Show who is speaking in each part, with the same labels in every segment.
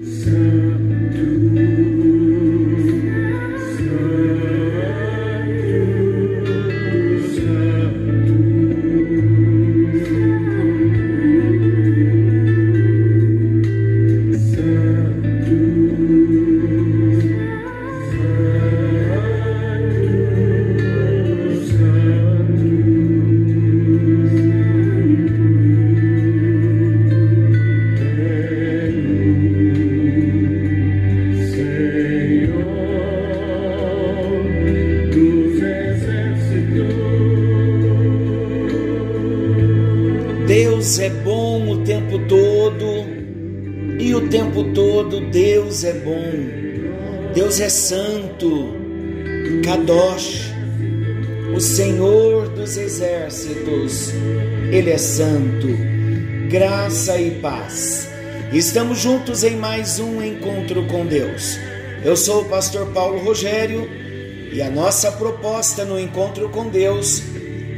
Speaker 1: See. Deus é bom o tempo todo e o tempo todo Deus é bom. Deus é santo, Kadosh, o Senhor dos exércitos, Ele é santo. Graça e paz. Estamos juntos em mais um encontro com Deus. Eu sou o pastor Paulo Rogério e a nossa proposta no encontro com Deus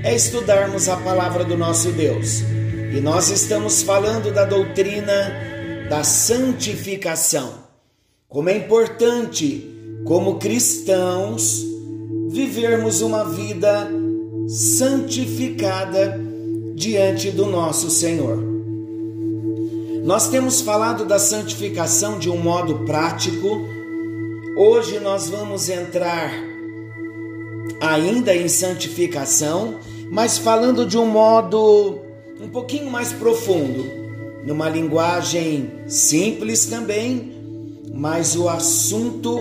Speaker 1: é estudarmos a palavra do nosso Deus. E nós estamos falando da doutrina da santificação. Como é importante, como cristãos, vivermos uma vida santificada diante do nosso Senhor. Nós temos falado da santificação de um modo prático. Hoje nós vamos entrar ainda em santificação, mas falando de um modo um pouquinho mais profundo, numa linguagem simples também, mas o assunto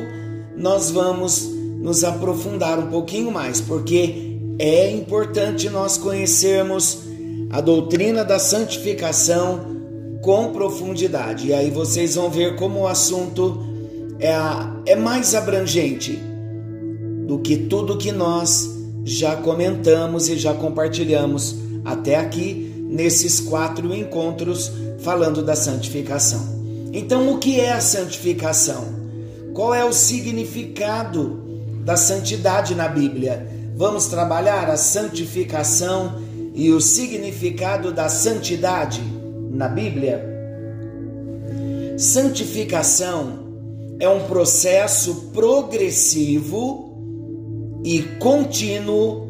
Speaker 1: nós vamos nos aprofundar um pouquinho mais, porque é importante nós conhecermos a doutrina da santificação com profundidade. E aí vocês vão ver como o assunto é, é mais abrangente do que tudo que nós já comentamos e já compartilhamos até aqui nesses quatro encontros falando da santificação. Então, o que é a santificação? Qual é o significado da santidade na Bíblia? Vamos trabalhar a santificação e o significado da santidade na Bíblia? Santificação é um processo progressivo e contínuo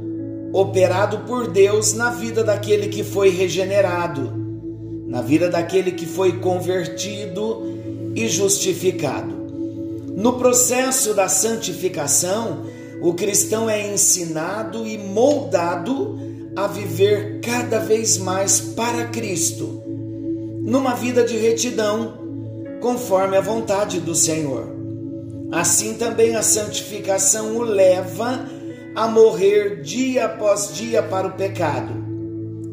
Speaker 1: operado por Deus na vida daquele que foi regenerado, na vida daquele que foi convertido e justificado. No processo da santificação, o cristão é ensinado e moldado a viver cada vez mais para Cristo, numa vida de retidão, conforme a vontade do Senhor. Assim também a santificação o leva a morrer dia após dia para o pecado.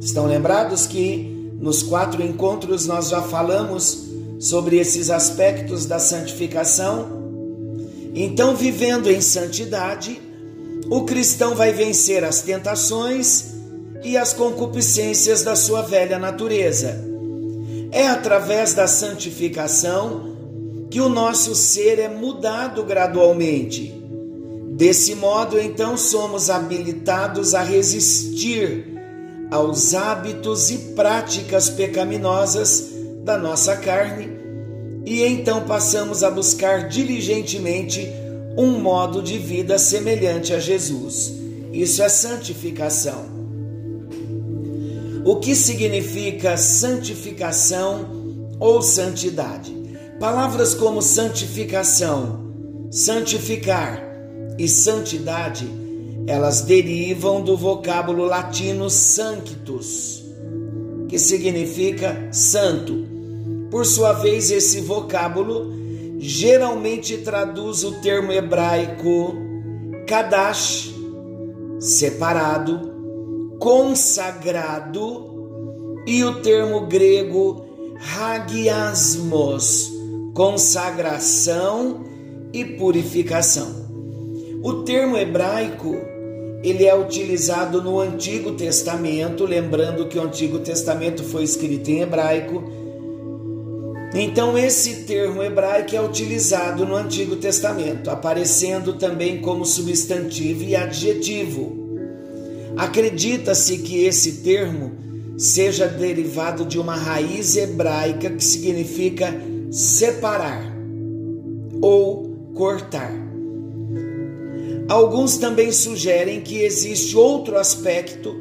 Speaker 1: Estão lembrados que nos quatro encontros nós já falamos sobre esses aspectos da santificação? Então, vivendo em santidade, o cristão vai vencer as tentações e as concupiscências da sua velha natureza. É através da santificação que o nosso ser é mudado gradualmente Desse modo, então, somos habilitados a resistir aos hábitos e práticas pecaminosas da nossa carne e então passamos a buscar diligentemente um modo de vida semelhante a Jesus. Isso é santificação. O que significa santificação ou santidade? Palavras como santificação, santificar, e santidade, elas derivam do vocábulo latino sanctus, que significa santo. Por sua vez, esse vocábulo geralmente traduz o termo hebraico kadash, separado, consagrado, e o termo grego hagiasmos, consagração e purificação. O termo hebraico ele é utilizado no Antigo Testamento, lembrando que o Antigo Testamento foi escrito em hebraico. Então esse termo hebraico é utilizado no Antigo Testamento, aparecendo também como substantivo e adjetivo. Acredita-se que esse termo seja derivado de uma raiz hebraica que significa separar ou cortar. Alguns também sugerem que existe outro aspecto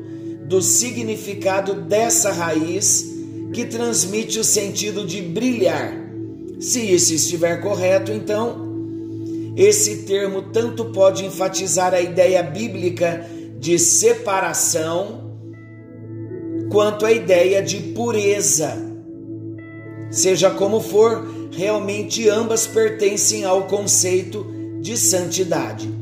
Speaker 1: do significado dessa raiz que transmite o sentido de brilhar. Se isso estiver correto, então, esse termo tanto pode enfatizar a ideia bíblica de separação, quanto a ideia de pureza. Seja como for, realmente ambas pertencem ao conceito de santidade.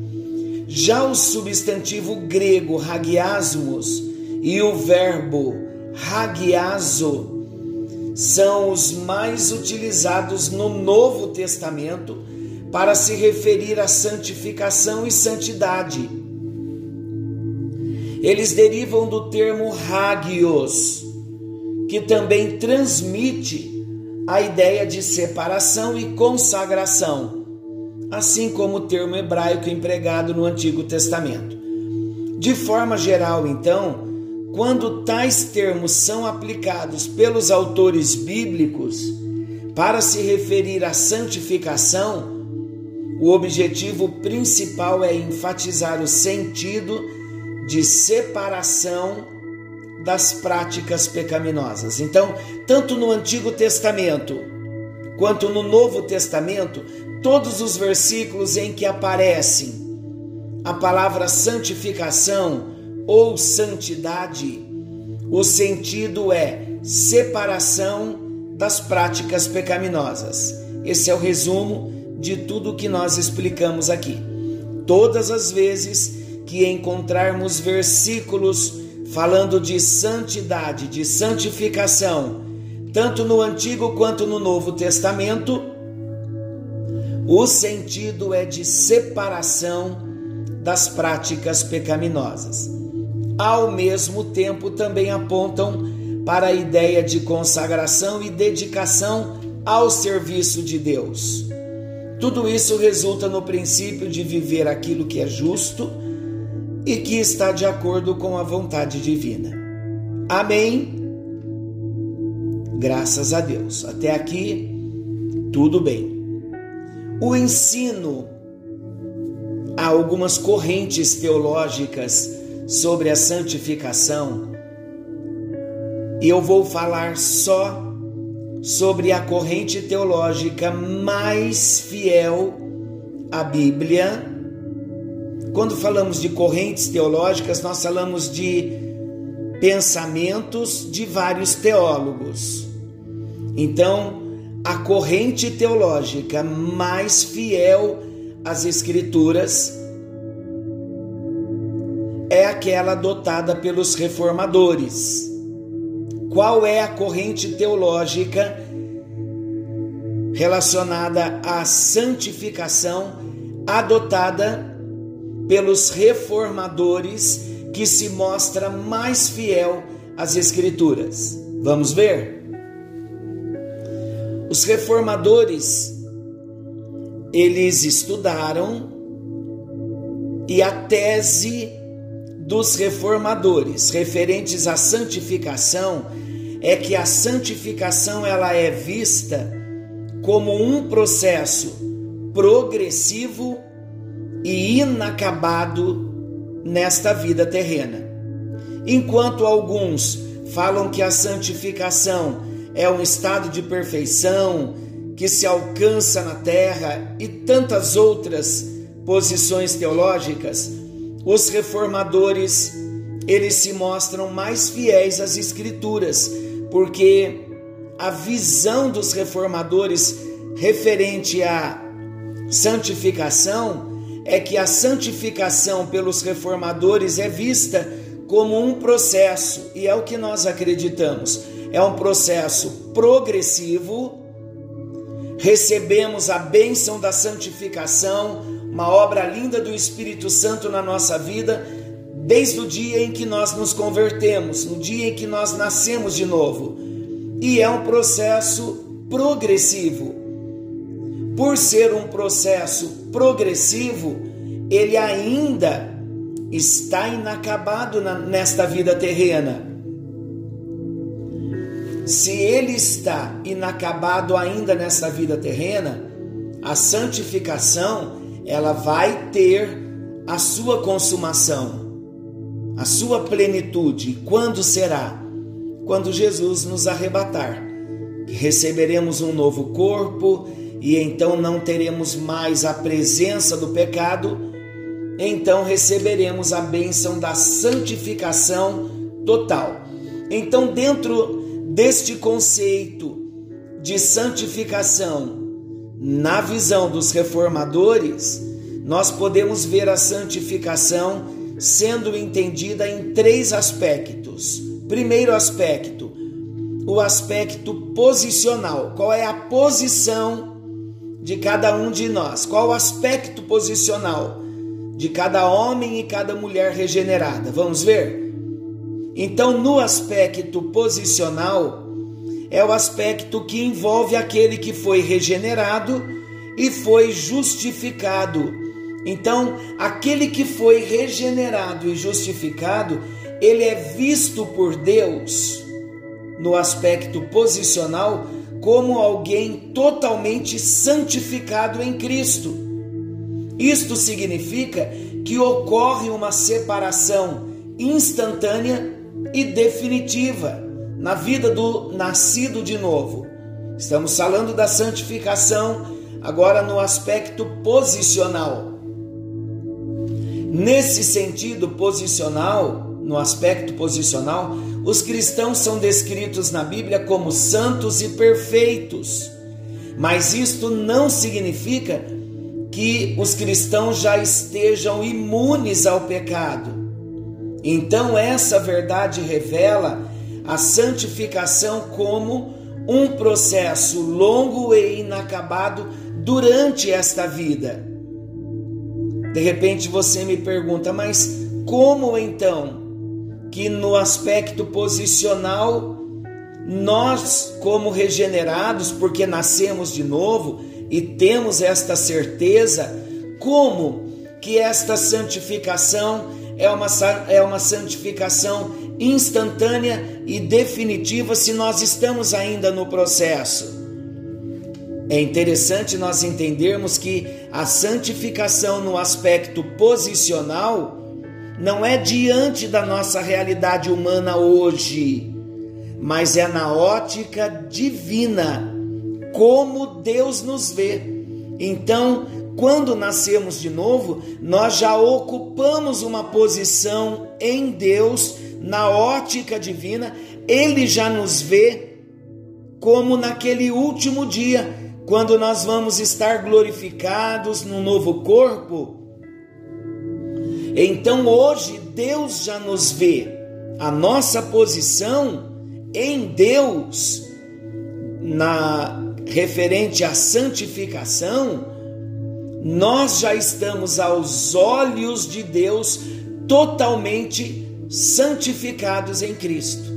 Speaker 1: Já o substantivo grego hagiasmos e o verbo hagiazo são os mais utilizados no Novo Testamento para se referir à santificação e santidade. Eles derivam do termo hagios, que também transmite a ideia de separação e consagração, assim como o termo hebraico empregado no Antigo Testamento. De forma geral, então, quando tais termos são aplicados pelos autores bíblicos para se referir à santificação, o objetivo principal é enfatizar o sentido de separação das práticas pecaminosas. Então, tanto no Antigo Testamento quanto no Novo Testamento, todos os versículos em que aparecem a palavra santificação ou santidade, o sentido é separação das práticas pecaminosas. Esse é o resumo de tudo que nós explicamos aqui. Todas as vezes que encontrarmos versículos falando de santidade, de santificação, tanto no Antigo quanto no Novo Testamento, o sentido é de separação das práticas pecaminosas ao mesmo tempo também apontam para a ideia de consagração e dedicação ao serviço de Deus. Tudo isso resulta no princípio de viver aquilo que é justo e que está de acordo com a vontade divina. Amém? Graças a Deus. Até aqui, tudo bem. O ensino, há algumas correntes teológicas sobre a santificação, e eu vou falar só sobre a corrente teológica mais fiel à Bíblia. Quando falamos de correntes teológicas, nós falamos de pensamentos de vários teólogos. Então, a corrente teológica mais fiel às Escrituras é aquela adotada pelos reformadores. Qual é a corrente teológica relacionada à santificação adotada pelos reformadores que se mostra mais fiel às Escrituras? Vamos ver? Os reformadores eles estudaram e a tese dos reformadores referentes à santificação é que a santificação ela é vista como um processo progressivo e inacabado nesta vida terrena. Enquanto alguns falam que a santificação é um estado de perfeição que se alcança na terra e tantas outras posições teológicas, os reformadores eles se mostram mais fiéis às escrituras, porque a visão dos reformadores referente à santificação é que a santificação pelos reformadores é vista como um processo, e é o que nós acreditamos. É um processo progressivo. Recebemos a bênção da santificação uma obra linda do Espírito Santo na nossa vida, desde o dia em que nós nos convertemos, no dia em que nós nascemos de novo. E é um processo progressivo. Por ser um processo progressivo, ele ainda está inacabado na, nesta vida terrena. se ele está inacabado ainda nessa vida terrena, a santificação ela vai ter a sua consumação, a sua plenitude. Quando será? Quando Jesus nos arrebatar. Receberemos um novo corpo e então não teremos mais a presença do pecado, então receberemos a bênção da santificação total. Então, dentro deste conceito de santificação, na visão dos reformadores, nós podemos ver a santificação sendo entendida em três aspectos. Primeiro aspecto, o aspecto posicional. Qual é a posição de cada um de nós? Qual o aspecto posicional de cada homem e cada mulher regenerada? Vamos ver? Então, no aspecto posicional, é o aspecto que envolve aquele que foi regenerado e foi justificado. Então, aquele que foi regenerado e justificado, ele é visto por Deus no aspecto posicional como alguém totalmente santificado em Cristo. Isto significa que ocorre uma separação instantânea e definitiva na vida do nascido de novo. Estamos falando da santificação agora no aspecto posicional. Nesse sentido posicional, no aspecto posicional, os cristãos são descritos na Bíblia como santos e perfeitos. Mas isto não significa que os cristãos já estejam imunes ao pecado. Então, essa verdade revela a santificação como um processo longo e inacabado durante esta vida. De repente você me pergunta, mas como então que no aspecto posicional nós, como regenerados, porque nascemos de novo e temos esta certeza, como que esta santificação é uma, é uma santificação instantânea e definitiva se nós estamos ainda no processo. É interessante nós entendermos que a santificação no aspecto posicional não é diante da nossa realidade humana hoje, mas é na ótica divina, como Deus nos vê. Então, quando nascemos de novo, nós já ocupamos uma posição em Deus, na ótica divina, Ele já nos vê como naquele último dia, quando nós vamos estar glorificados no novo corpo. Então hoje Deus já nos vê, a nossa posição em Deus, na referente à santificação, nós já estamos aos olhos de Deus totalmente santificados em Cristo.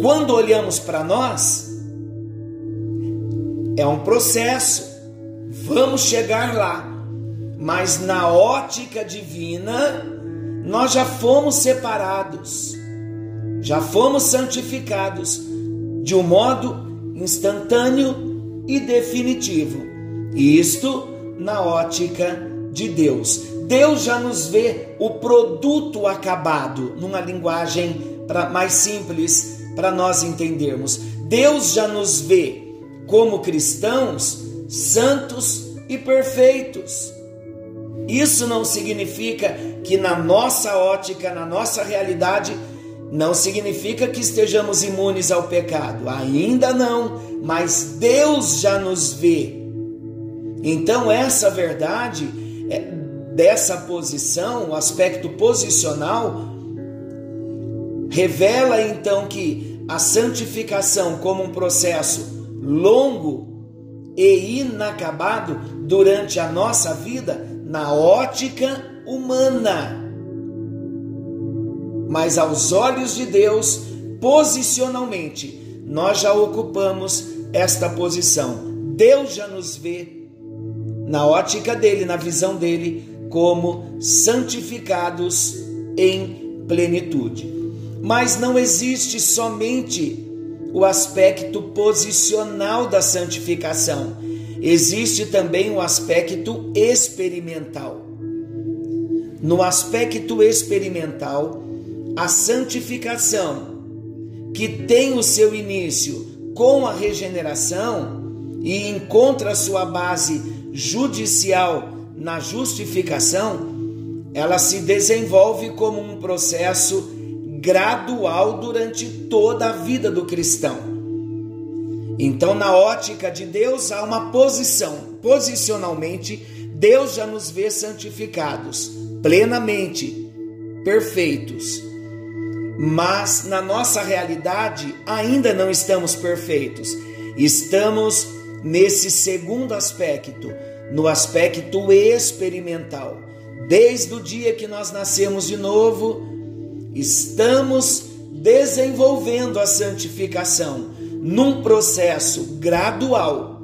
Speaker 1: Quando olhamos para nós, é um processo, vamos chegar lá, mas na ótica divina, nós já fomos separados, já fomos santificados de um modo instantâneo e definitivo. Isto na ótica de Deus. Deus já nos vê o produto acabado, numa linguagem pra, mais simples para nós entendermos. Deus já nos vê como cristãos santos e perfeitos. Isso não significa que na nossa ótica, na nossa realidade, não significa que estejamos imunes ao pecado. Ainda não, mas Deus já nos vê então, essa verdade, é, dessa posição, o aspecto posicional, revela então que a santificação, como um processo longo e inacabado durante a nossa vida, na ótica humana. Mas aos olhos de Deus, posicionalmente, nós já ocupamos esta posição. Deus já nos vê na ótica dele, na visão dele, como santificados em plenitude. Mas não existe somente o aspecto posicional da santificação, existe também o aspecto experimental. No aspecto experimental, a santificação, que tem o seu início com a regeneração e encontra sua base judicial na justificação, ela se desenvolve como um processo gradual durante toda a vida do cristão. Então, na ótica de Deus, há uma posição. Posicionalmente, Deus já nos vê santificados, plenamente perfeitos. Mas na nossa realidade ainda não estamos perfeitos. Estamos nesse segundo aspecto, no aspecto experimental. Desde o dia que nós nascemos de novo, estamos desenvolvendo a santificação num processo gradual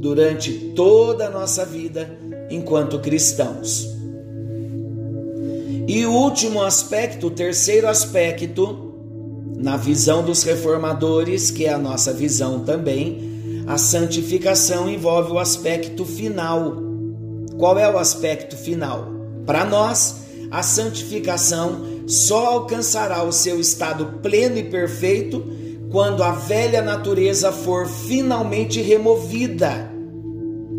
Speaker 1: durante toda a nossa vida enquanto cristãos. E o último aspecto, o terceiro aspecto, na visão dos reformadores, que é a nossa visão também, a santificação envolve o aspecto final. Qual é o aspecto final? Para nós, a santificação só alcançará o seu estado pleno e perfeito quando a velha natureza for finalmente removida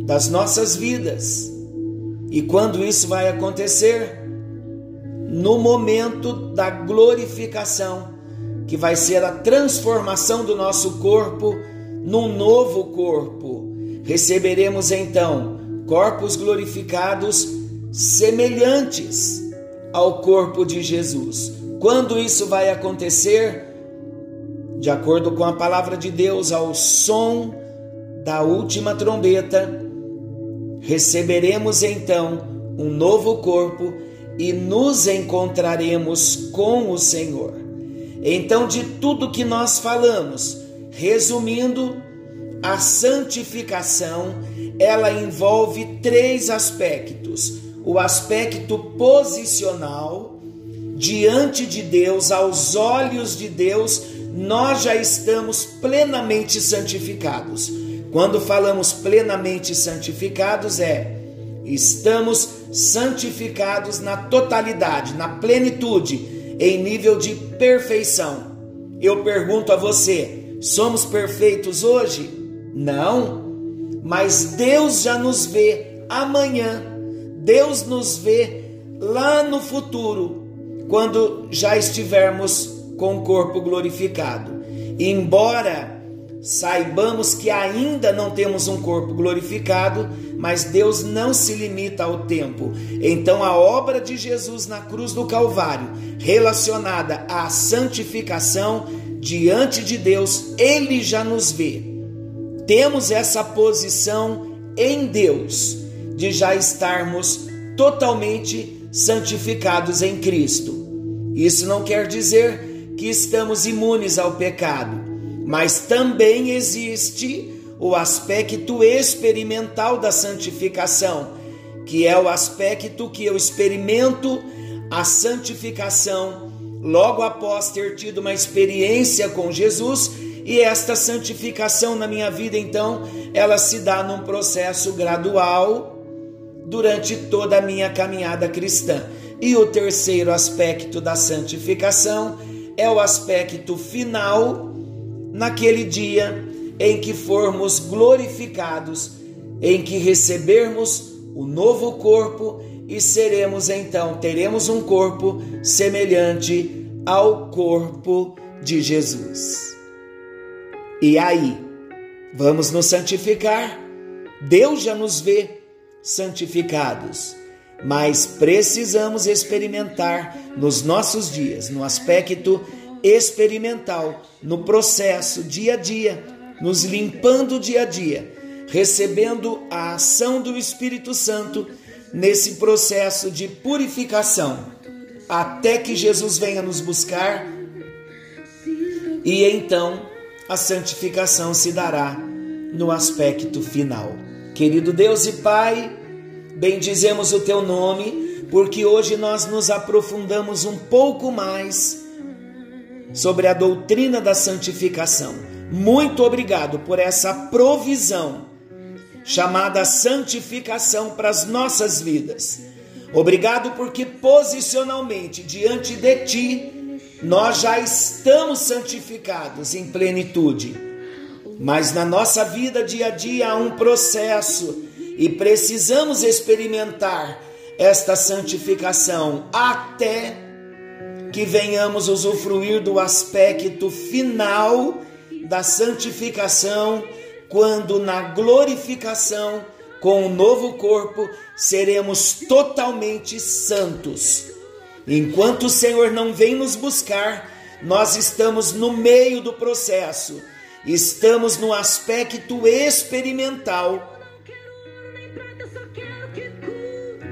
Speaker 1: das nossas vidas. E quando isso vai acontecer? no momento da glorificação, que vai ser a transformação do nosso corpo num novo corpo. Receberemos então corpos glorificados semelhantes ao corpo de Jesus. Quando isso vai acontecer? De acordo com a palavra de Deus, ao som da última trombeta, receberemos então um novo corpo e nos encontraremos com o Senhor. Então, de tudo que nós falamos, resumindo, a santificação, ela envolve três aspectos: o aspecto posicional, diante de Deus, aos olhos de Deus, nós já estamos plenamente santificados. Quando falamos plenamente santificados, é estamos santificados na totalidade, na plenitude, em nível de perfeição. Eu pergunto a você: somos perfeitos hoje? Não, mas Deus já nos vê amanhã, Deus nos vê lá no futuro, quando já estivermos com o corpo glorificado. embora Saibamos que ainda não temos um corpo glorificado, mas Deus não se limita ao tempo. Então, a obra de Jesus na cruz do Calvário, relacionada à santificação diante de Deus, Ele já nos vê. Temos essa posição em Deus, de já estarmos totalmente santificados em Cristo. Isso não quer dizer que estamos imunes ao pecado mas também existe o aspecto experimental da santificação, que é o aspecto que eu experimento a santificação logo após ter tido uma experiência com Jesus e esta santificação na minha vida, então, ela se dá num processo gradual durante toda a minha caminhada cristã. E o terceiro aspecto da santificação é o aspecto final naquele dia em que formos glorificados, em que recebermos o novo corpo e seremos então, teremos um corpo semelhante ao corpo de Jesus. E aí, vamos nos santificar? Deus já nos vê santificados, mas precisamos experimentar nos nossos dias, no aspecto experimental, no processo, dia a dia, nos limpando dia a dia, recebendo a ação do Espírito Santo nesse processo de purificação, até que Jesus venha nos buscar e então a santificação se dará no aspecto final. Querido Deus e Pai, bendizemos o teu nome, porque hoje nós nos aprofundamos um pouco mais sobre a doutrina da santificação. Muito obrigado por essa provisão chamada santificação para as nossas vidas. Obrigado porque posicionalmente diante de ti nós já estamos santificados em plenitude. Mas na nossa vida dia a dia há um processo e precisamos experimentar esta santificação até que venhamos usufruir do aspecto final da santificação, quando na glorificação, com o novo corpo, seremos totalmente santos. Enquanto o Senhor não vem nos buscar, nós estamos no meio do processo, estamos no aspecto experimental.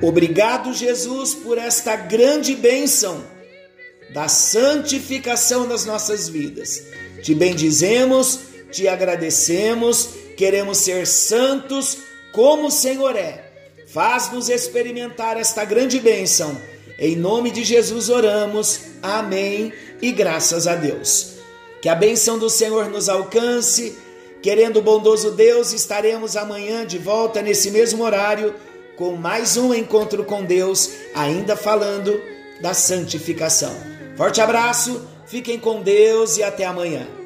Speaker 1: Obrigado, Jesus, por esta grande bênção da santificação das nossas vidas. Te bendizemos, te agradecemos, queremos ser santos como o Senhor é. Faz-nos experimentar esta grande bênção. Em nome de Jesus oramos. Amém. E graças a Deus. Que a bênção do Senhor nos alcance. Querendo o bondoso Deus, estaremos amanhã de volta nesse mesmo horário com mais um encontro com Deus, ainda falando da santificação. Forte abraço, fiquem com Deus e até amanhã.